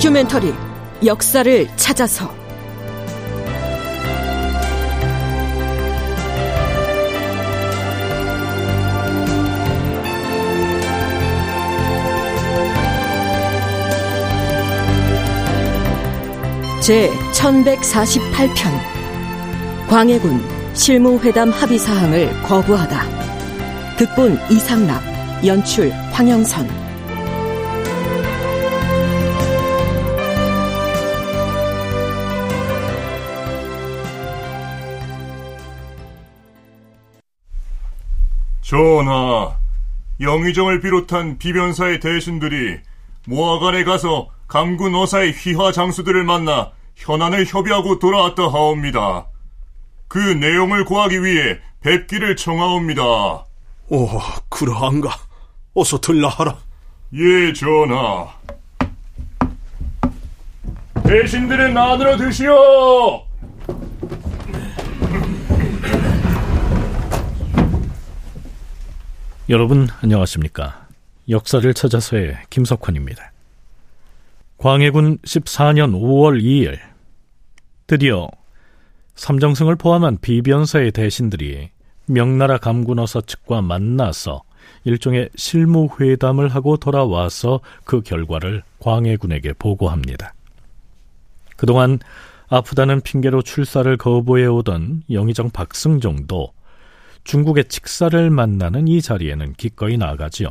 다큐멘터리 역사를 찾아서. 제 1148편 광해군 실무회담 합의 사항을 거부하다. 극본 이상락 연출 황영선 전하, 영의정을 비롯한 비변사의 대신들이 모하관에 가서 감군 어사의 휘하 장수들을 만나 현안을 협의하고 돌아왔다 하옵니다. 그 내용을 구하기 위해 뵙기를 청하옵니다. 오, 그러한가? 어서 들라 하라. 예, 전하. 대신들은 안으로 드시오! 여러분 안녕하십니까? 역사를 찾아서의 김석환입니다. 광해군 14년 5월 2일 드디어 삼정승을 포함한 비변사의 대신들이 명나라 감군어사 측과 만나서 일종의 실무 회담을 하고 돌아와서 그 결과를 광해군에게 보고합니다. 그동안 아프다는 핑계로 출사를 거부해 오던 영의정 박승종도 중국의 칙사를 만나는 이 자리에는 기꺼이 나가지요.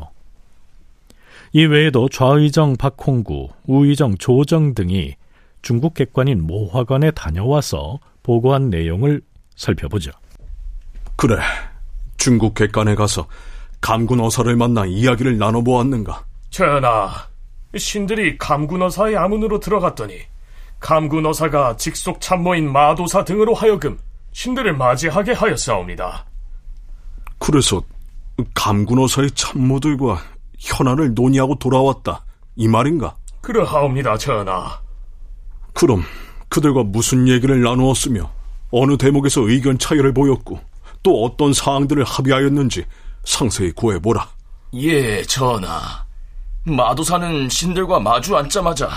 이 외에도 좌의정 박홍구, 우의정 조정 등이 중국 객관인 모화관에 다녀와서 보고한 내용을 살펴보죠. 그래, 중국 객관에 가서 감군 어사를 만나 이야기를 나눠보았는가? 전하, 신들이 감군 어사의 아문으로 들어갔더니 감군 어사가 직속 참모인 마도사 등으로 하여금 신들을 맞이하게 하였사옵니다. 그래서 감군어사의 참모들과 현안을 논의하고 돌아왔다. 이 말인가? 그러하옵니다, 전하. 그럼 그들과 무슨 얘기를 나누었으며 어느 대목에서 의견 차이를 보였고 또 어떤 사항들을 합의하였는지 상세히 구해보라. 예, 전하. 마도사는 신들과 마주 앉자마자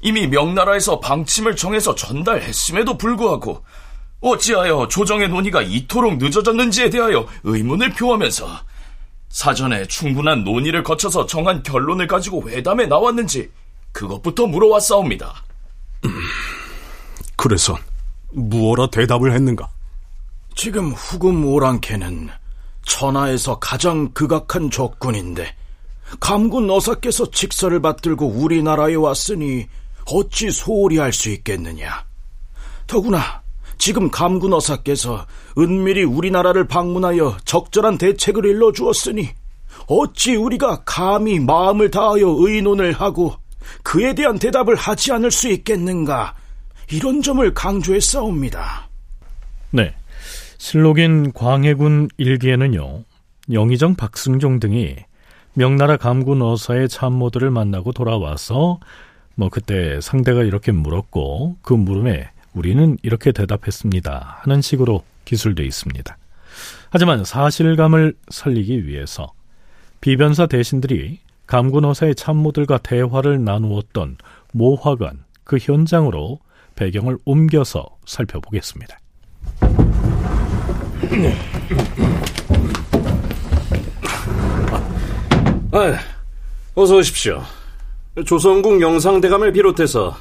이미 명나라에서 방침을 정해서 전달했음에도 불구하고 어찌하여 조정의 논의가 이토록 늦어졌는지에 대하여 의문을 표하면서 사전에 충분한 논의를 거쳐서 정한 결론을 가지고 회담에 나왔는지 그것부터 물어왔사옵니다. 음, 그래서 무어라 대답을 했는가? 지금 후금 오랑캐는 천하에서 가장 극악한 적군인데 감군 어사께서 직서를 받들고 우리나라에 왔으니 어찌 소홀히 할 수 있겠느냐. 더구나 지금 감군 어사께서 은밀히 우리나라를 방문하여 적절한 대책을 일러 주었으니 어찌 우리가 감히 마음을 다하여 의논을 하고 그에 대한 대답을 하지 않을 수 있겠는가 이런 점을 강조했사옵니다. 네. 실록인 광해군 일기에는요. 영의정 박승종 등이 명나라 감군 어사의 참모들을 만나고 돌아와서 뭐 그때 상대가 이렇게 물었고 그 물음에 우리는 이렇게 대답했습니다. 하는 식으로 기술되어 있습니다. 하지만 사실감을 살리기 위해서 비변사 대신들이 감군어사의 참모들과 대화를 나누었던 모화관 그 현장으로 배경을 옮겨서 살펴보겠습니다. 아, 어서 오십시오. 조선국 영상대감을 비롯해서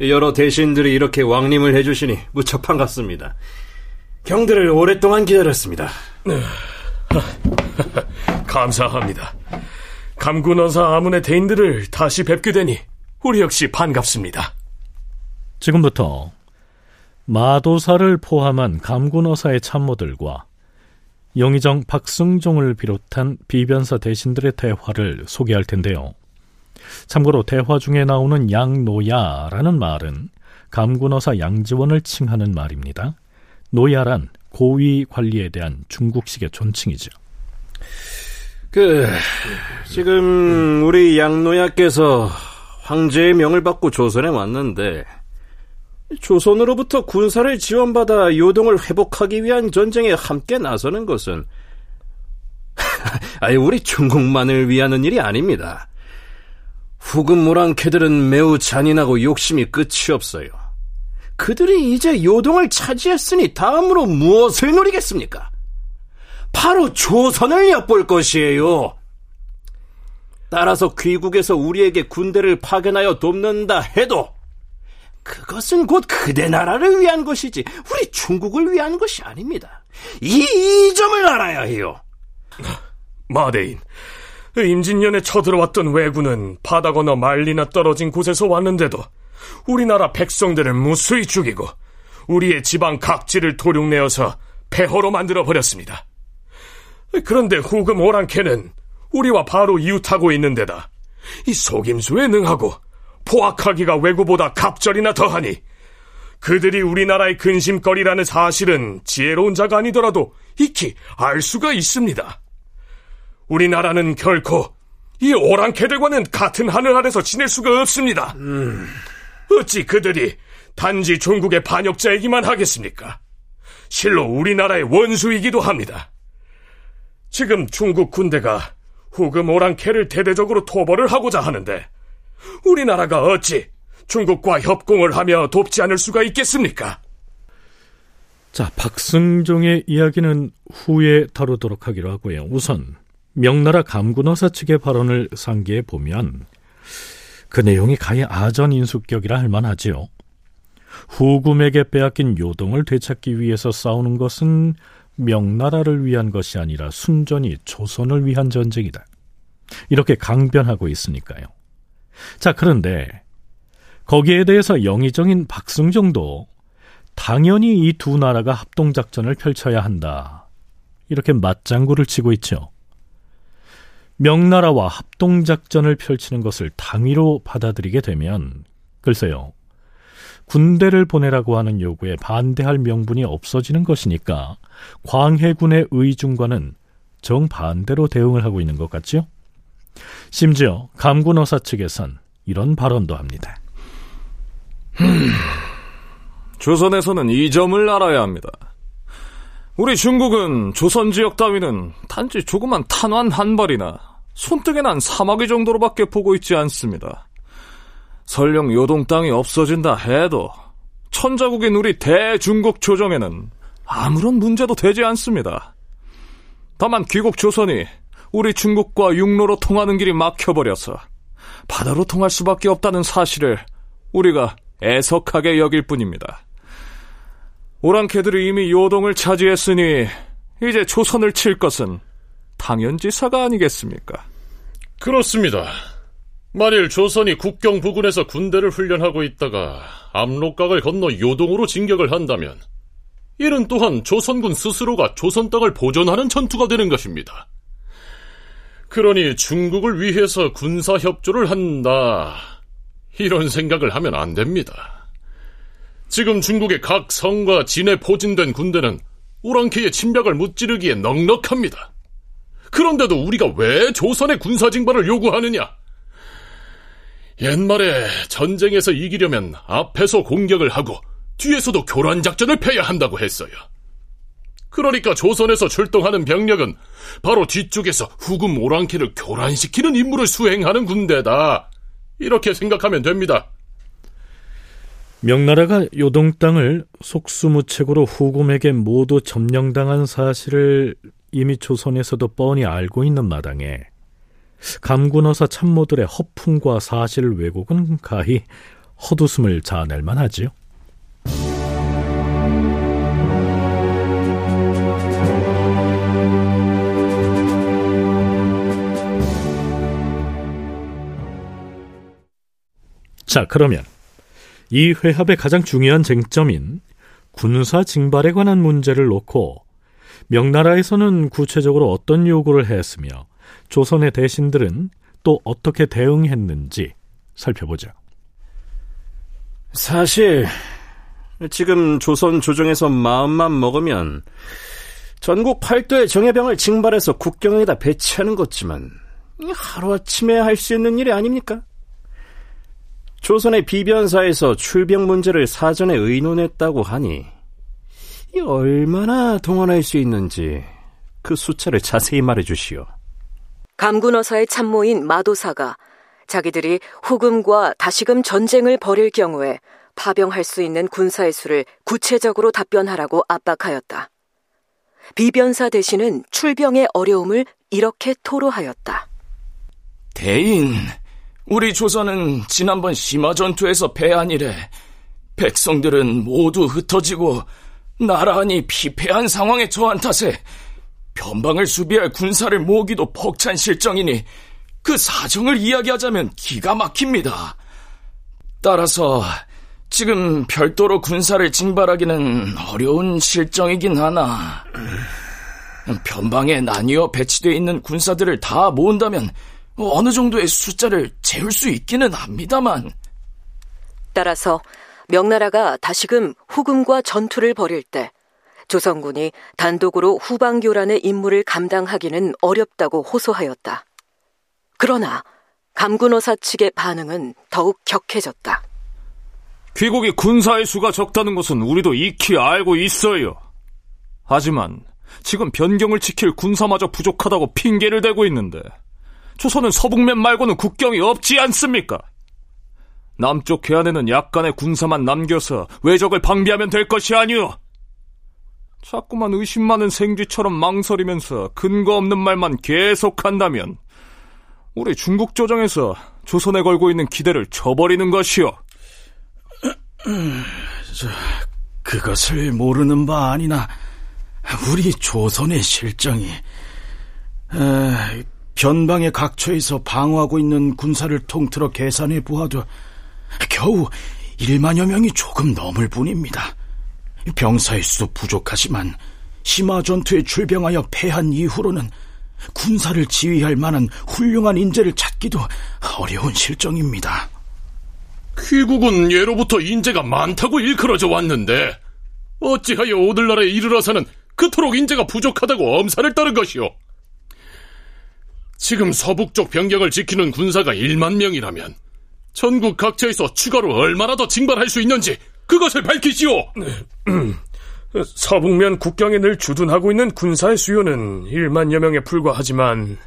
여러 대신들이 이렇게 왕림을 해주시니 무척 반갑습니다. 경들을 오랫동안 기다렸습니다. 감사합니다. 감군원사 아문의 대인들을 다시 뵙게 되니 우리 역시 반갑습니다. 지금부터 마도사를 포함한 감군어사의 참모들과 영의정 박승종을 비롯한 비변사 대신들의 대화를 소개할 텐데요. 참고로 대화 중에 나오는 양노야라는 말은 감군어사 양지원을 칭하는 말입니다. 노야란 고위 관리에 대한 중국식의 존칭이죠. 그 지금 우리 양노야께서 황제의 명을 받고 조선에 왔는데 조선으로부터 군사를 지원받아 요동을 회복하기 위한 전쟁에 함께 나서는 것은 아니 우리 중국만을 위하는 일이 아닙니다. 후금모랑캐들은 매우 잔인하고 욕심이 끝이 없어요. 그들이 이제 요동을 차지했으니 다음으로 무엇을 노리겠습니까? 바로 조선을 엿볼 것이에요. 따라서 귀국에서 우리에게 군대를 파견하여 돕는다 해도 그것은 곧 그대 나라를 위한 것이지 우리 중국을 위한 것이 아닙니다. 이, 이 점을 알아야 해요. 마대인, 임진년에 쳐들어왔던 왜군은 바다 건너 말리나 떨어진 곳에서 왔는데도 우리나라 백성들을 무수히 죽이고 우리의 지방 각지를 도륙내어서 폐허로 만들어 버렸습니다. 그런데 후금 오랑캐는 우리와 바로 이웃하고 있는 데다 이 속임수에 능하고 포악하기가 왜구보다 갑절이나 더하니 그들이 우리나라의 근심거리라는 사실은 지혜로운 자가 아니더라도 익히 알 수가 있습니다. 우리나라는 결코 이 오랑캐들과는 같은 하늘 아래서 지낼 수가 없습니다. 음... 어찌 그들이 단지 중국의 반역자이기만 하겠습니까? 실로 우리나라의 원수이기도 합니다. 지금 중국 군대가 후금 오랑캐를 대대적으로 토벌을 하고자 하는데 우리나라가 어찌 중국과 협공을 하며 돕지 않을 수가 있겠습니까? 자, 박승종의 이야기는 후에 다루도록 하기로 하고요. 우선 명나라 감군어사 측의 발언을 상기해 보면 그 내용이 가히 아전인수격이라 할 만하지요. 후금에게 빼앗긴 요동을 되찾기 위해서 싸우는 것은 명나라를 위한 것이 아니라 순전히 조선을 위한 전쟁이다. 이렇게 강변하고 있으니까요. 자, 그런데 거기에 대해서 영의정인 박승정도 당연히 이 두 나라가 합동작전을 펼쳐야 한다. 이렇게 맞장구를 치고 있죠. 명나라와 합동작전을 펼치는 것을 당위로 받아들이게 되면, 글쎄요, 군대를 보내라고 하는 요구에 반대할 명분이 없어지는 것이니까 광해군의 의중과는 정반대로 대응을 하고 있는 것 같지요? 심지어 감군어사 측에선 이런 발언도 합니다. 조선에서는 이 점을 알아야 합니다. 우리 중국은 조선 지역 따위는 단지 조그만 탄환 한 발이나 손등에 난 사마귀 정도로밖에 보고 있지 않습니다. 설령 요동 땅이 없어진다 해도 천자국인 우리 대중국 조정에는 아무런 문제도 되지 않습니다. 다만 귀국 조선이 우리 중국과 육로로 통하는 길이 막혀버려서 바다로 통할 수밖에 없다는 사실을 우리가 애석하게 여길 뿐입니다. 오랑캐들이 이미 요동을 차지했으니 이제 조선을 칠 것은 당연지사가 아니겠습니까? 그렇습니다. 만일 조선이 국경 부근에서 군대를 훈련하고 있다가 압록강을 건너 요동으로 진격을 한다면 이는 또한 조선군 스스로가 조선 땅을 보존하는 전투가 되는 것입니다. 그러니 중국을 위해서 군사 협조를 한다. 이런 생각을 하면 안 됩니다. 지금 중국의 각 성과 진에 포진된 군대는 우랑케의 침략을 무찌르기에 넉넉합니다. 그런데도 우리가 왜 조선의 군사 징발을 요구하느냐? 옛말에 전쟁에서 이기려면 앞에서 공격을 하고 뒤에서도 교란 작전을 펴야 한다고 했어요. 그러니까 조선에서 출동하는 병력은 바로 뒤쪽에서 후금 오랑캐를 교란시키는 임무를 수행하는 군대다. 이렇게 생각하면 됩니다. 명나라가 요동 땅을 속수무책으로 후금에게 모두 점령당한 사실을 이미 조선에서도 뻔히 알고 있는 마당에 감군어사 참모들의 허풍과 사실 왜곡은 가히 헛웃음을 자아낼 만하지요. 자, 그러면 이 회합의 가장 중요한 쟁점인 군사 징발에 관한 문제를 놓고 명나라에서는 구체적으로 어떤 요구를 했으며 조선의 대신들은 또 어떻게 대응했는지 살펴보자. 사실 지금 조선 조정에서 마음만 먹으면 전국 팔도의 정예병을 징발해서 국경에다 배치하는 것지만 하루아침에 할 수 있는 일이 아닙니까? 조선의 비변사에서 출병 문제를 사전에 의논했다고 하니 이 얼마나 동원할 수 있는지 그 숫자를 자세히 말해 주시오. 감군어사의 참모인 마도사가 자기들이 후금과 다시금 전쟁을 벌일 경우에 파병할 수 있는 군사의 수를 구체적으로 답변하라고 압박하였다. 비변사 대신은 출병의 어려움을 이렇게 토로하였다. 대인, 우리 조선은 지난번 심화 전투에서 패한 이래 백성들은 모두 흩어지고 나란히 피폐한 상황에 처한 탓에 변방을 수비할 군사를 모으기도 벅찬 실정이니 그 사정을 이야기하자면 기가 막힙니다. 따라서 지금 별도로 군사를 징발하기는 어려운 실정이긴 하나 변방에 나뉘어 배치되어 있는 군사들을 다 모은다면 어느 정도의 숫자를 채울 수 있기는 합니다만 따라서 명나라가 다시금 후금과 전투를 벌일 때 조선군이 단독으로 후방교란의 임무를 감당하기는 어렵다고 호소하였다. 그러나 감군어사 측의 반응은 더욱 격해졌다. 귀국이 군사의 수가 적다는 것은 우리도 익히 알고 있어요. 하지만 지금 변경을 지킬 군사마저 부족하다고 핑계를 대고 있는데 조선은 서북면 말고는 국경이 없지 않습니까? 남쪽 해안에는 약간의 군사만 남겨서 외적을 방비하면 될 것이 아니오. 자꾸만 의심 많은 생쥐처럼 망설이면서 근거 없는 말만 계속한다면 우리 중국 조정에서 조선에 걸고 있는 기대를 저버리는 것이오. 저, 그것을 모르는 바 아니나 우리 조선의 실정이 에, 변방의 각처에서 방어하고 있는 군사를 통틀어 계산해 보아도 겨우 1만여 명이 조금 넘을 뿐입니다. 병사의 수도 부족하지만 심화 전투에 출병하여 패한 이후로는 군사를 지휘할 만한 훌륭한 인재를 찾기도 어려운 실정입니다. 귀국은 예로부터 인재가 많다고 일컬어져 왔는데 어찌하여 오늘날에 이르러서는 그토록 인재가 부족하다고 엄살을 따른 것이오? 지금 서북쪽 병력을 지키는 군사가 1만 명이라면 전국 각처에서 추가로 얼마나 더 징발할 수 있는지 그것을 밝히시오. 네. 서북면 국경에 늘 주둔하고 있는 군사의 수요는 1만여 명에 불과하지만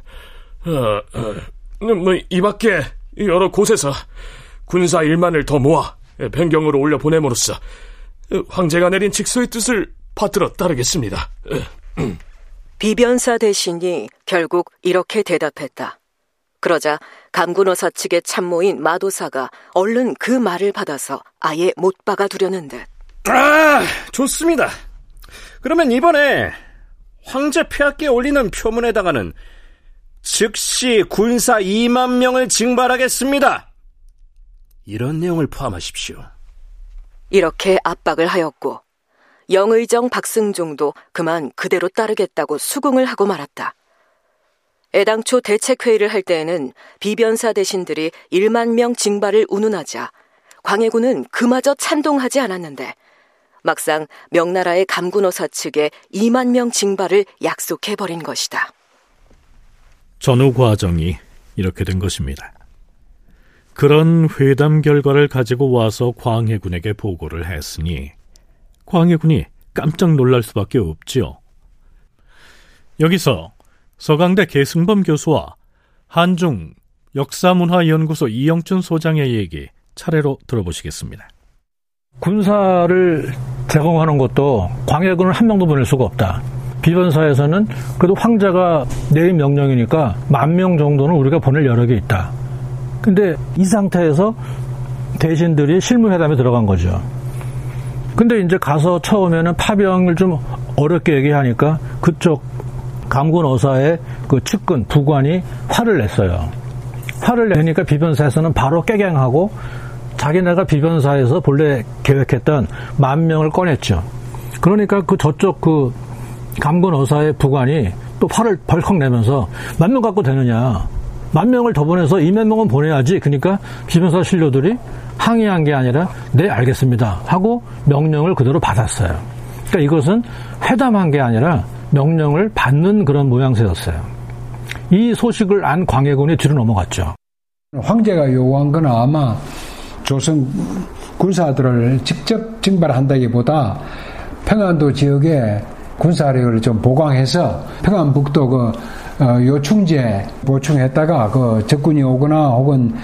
어, 어, 뭐이 밖에 여러 곳에서 군사 1만을 더 모아 변경으로 올려 보냄으로써 황제가 내린 직서의 뜻을 받들어 따르겠습니다. 비변사 대신이 결국 이렇게 대답했다. 그러자 감군어사 측의 참모인 마도사가 얼른 그 말을 받아서 아예 못 박아 두려는 듯. 아, 좋습니다. 그러면 이번에 황제 폐하께 올리는 표문에다가는 즉시 군사 2만 명을 징발하겠습니다. 이런 내용을 포함하십시오. 이렇게 압박을 하였고 영의정 박승종도 그만 그대로 따르겠다고 수긍을 하고 말았다. 애당초 대책회의를 할 때에는 비변사 대신들이 1만 명 징발을 운운하자 광해군은 그마저 찬동하지 않았는데 막상 명나라의 감군어사 측에 2만 명 징발을 약속해버린 것이다. 전후 과정이 이렇게 된 것입니다. 그런 회담 결과를 가지고 와서 광해군에게 보고를 했으니 광해군이 깜짝 놀랄 수밖에 없지요. 여기서 서강대 계승범 교수와 한중 역사문화연구소 이영춘 소장의 얘기 차례로 들어보시겠습니다. 군사를 제공하는 것도 광해군을 한 명도 보낼 수가 없다. 비변사에서는 그래도 황제가 내린 명령이니까 만 명 정도는 우리가 보낼 여력이 있다. 근데 이 상태에서 대신들이 실무회담에 들어간 거죠. 근데 이제 가서 처음에는 파병을 좀 어렵게 얘기하니까 그쪽 감군 어사의 그 측근 부관이 화를 냈어요. 화를 내니까 비변사에서는 바로 깨갱하고 자기네가 비변사에서 본래 계획했던 만 명을 꺼냈죠. 그러니까 그 저쪽 그 감군 어사의 부관이 또 화를 벌컥 내면서 만 명 갖고 되느냐. 만 명을 더 보내서 2만 명은 보내야지. 그러니까 비변사 신료들이 항의한 게 아니라 네 알겠습니다 하고 명령을 그대로 받았어요. 그러니까 이것은 회담한 게 아니라 명령을 받는 그런 모양새였어요. 이 소식을 안 광해군이 뒤로 넘어갔죠. 황제가 요구한 건 아마 조선 군사들을 직접 징발한다기보다 평안도 지역에 군사력을 좀 보강해서 평안북도 그 어, 요충제 보충했다가 그 적군이 오거나 혹은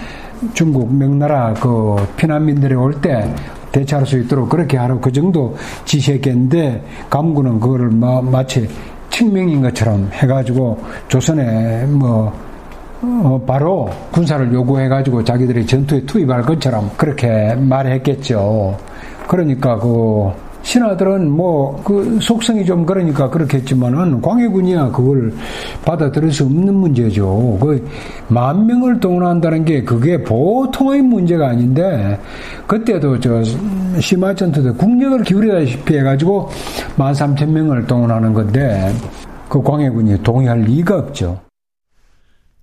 중국 명나라 그 피난민들이 올 때 대처할 수 있도록 그렇게 하라고 그 정도 지시했겠는데 감군은 그거를 마, 마치 칙명인 것처럼 해가지고 조선에 뭐 어, 바로 군사를 요구해가지고 자기들이 전투에 투입할 것처럼 그렇게 말했겠죠. 그러니까 그 신하들은 뭐 그 속성이 좀 그러니까 그렇겠지만은 광해군이야 그걸 받아들일 수 없는 문제죠. 그 만 명을 동원한다는 게 그게 보통의 문제가 아닌데 그때도 저 심화 전투 때 국력을 기울이다시피 해가지고 만 삼천 명을 동원하는 건데 그 광해군이 동의할 리가 없죠.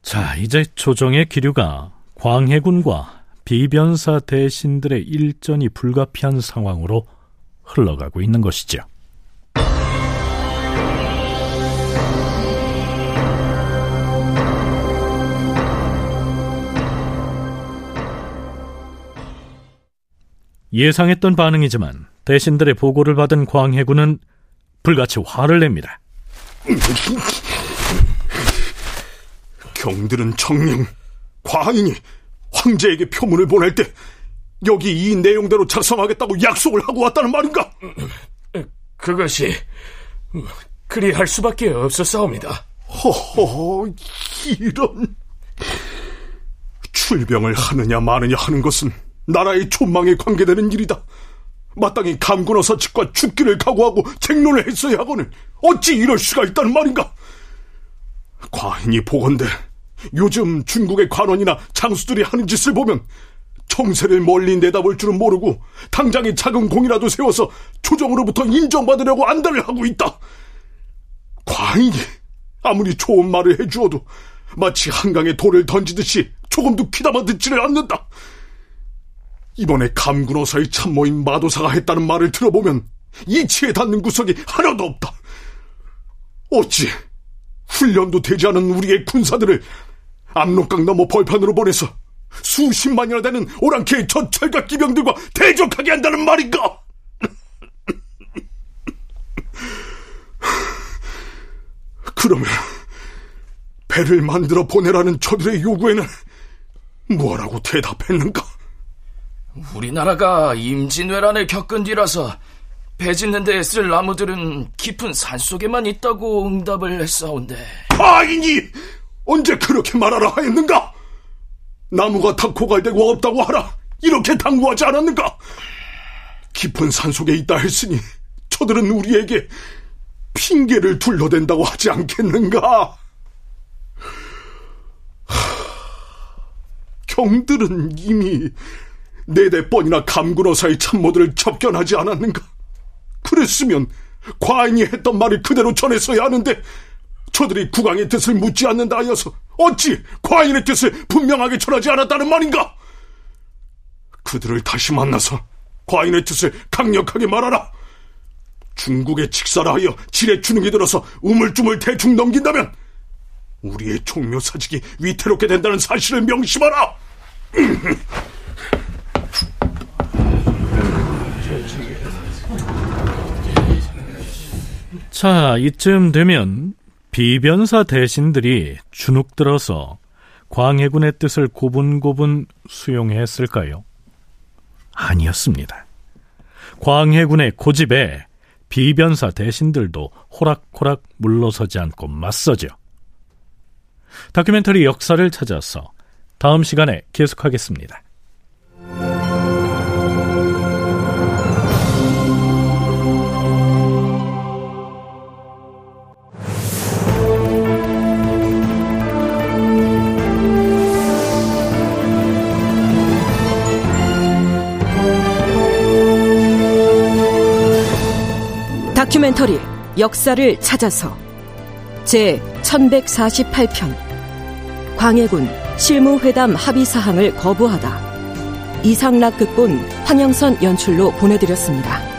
자, 이제 조정의 기류가 광해군과 비변사 대신들의 일전이 불가피한 상황으로 흘러가고 있는 것이죠. 예상했던 반응이지만 대신들의 보고를 받은 광해군은 불같이 화를 냅니다. 경들은 정령 과인이 황제에게 표문을 보낼 때 여기 이 내용대로 작성하겠다고 약속을 하고 왔다는 말인가? 그것이 그리할 수밖에 없었사옵니다. 허허 이런 출병을 하느냐 마느냐 하는 것은 나라의 존망에 관계되는 일이다. 마땅히 감군어사 측과 죽기를 각오하고 쟁론을 했어야 하거늘 어찌 이럴 수가 있다는 말인가? 과인이 보건대 요즘 중국의 관원이나 장수들이 하는 짓을 보면 정세를 멀리 내다볼 줄은 모르고 당장에 작은 공이라도 세워서 조정으로부터 인정받으려고 안달을 하고 있다. 과인이 아무리 좋은 말을 해주어도 마치 한강에 돌을 던지듯이 조금도 귀담아 듣지를 않는다. 이번에 감군어사의 참모인 마도사가 했다는 말을 들어보면 이치에 닿는 구석이 하나도 없다. 어찌 훈련도 되지 않은 우리의 군사들을 압록강 넘어 벌판으로 보내서 수십만이나 되는 오랑캐의 전철과 기병들과 대적하게 한다는 말인가? 그러면 배를 만들어 보내라는 저들의 요구에는 뭐라고 대답했는가? 우리나라가 임진왜란을 겪은 뒤라서 배 짓는 데 쓸 나무들은 깊은 산속에만 있다고 응답을 했사온데 아이니! 언제 그렇게 말하라 하였는가? 나무가 다 고갈되고 없다고 하라 이렇게 당부하지 않았는가? 깊은 산속에 있다 했으니 저들은 우리에게 핑계를 둘러댄다고 하지 않겠는가? 경들은 이미 네대 번이나 감군어사의 참모들을 접견하지 않았는가? 그랬으면 과인이 했던 말을 그대로 전했어야 하는데 저들이 국왕의 뜻을 묻지 않는다 하여서 어찌 과인의 뜻을 분명하게 전하지 않았다는 말인가? 그들을 다시 만나서 과인의 뜻을 강력하게 말하라. 중국의 직사라 하여 지레 주눅이 들어서 우물쭈물 대충 넘긴다면 우리의 종묘 사직이 위태롭게 된다는 사실을 명심하라. 자, 이쯤 되면 비변사 대신들이 주눅 들어서 광해군의 뜻을 고분고분 수용했을까요? 아니었습니다. 광해군의 고집에 비변사 대신들도 호락호락 물러서지 않고 맞서죠. 다큐멘터리 역사를 찾아서 다음 시간에 계속하겠습니다. 다큐멘터리 역사를 찾아서 제 1148편 광해군 실무회담 합의 사항을 거부하다 이상락 극본 황영선 연출로 보내드렸습니다.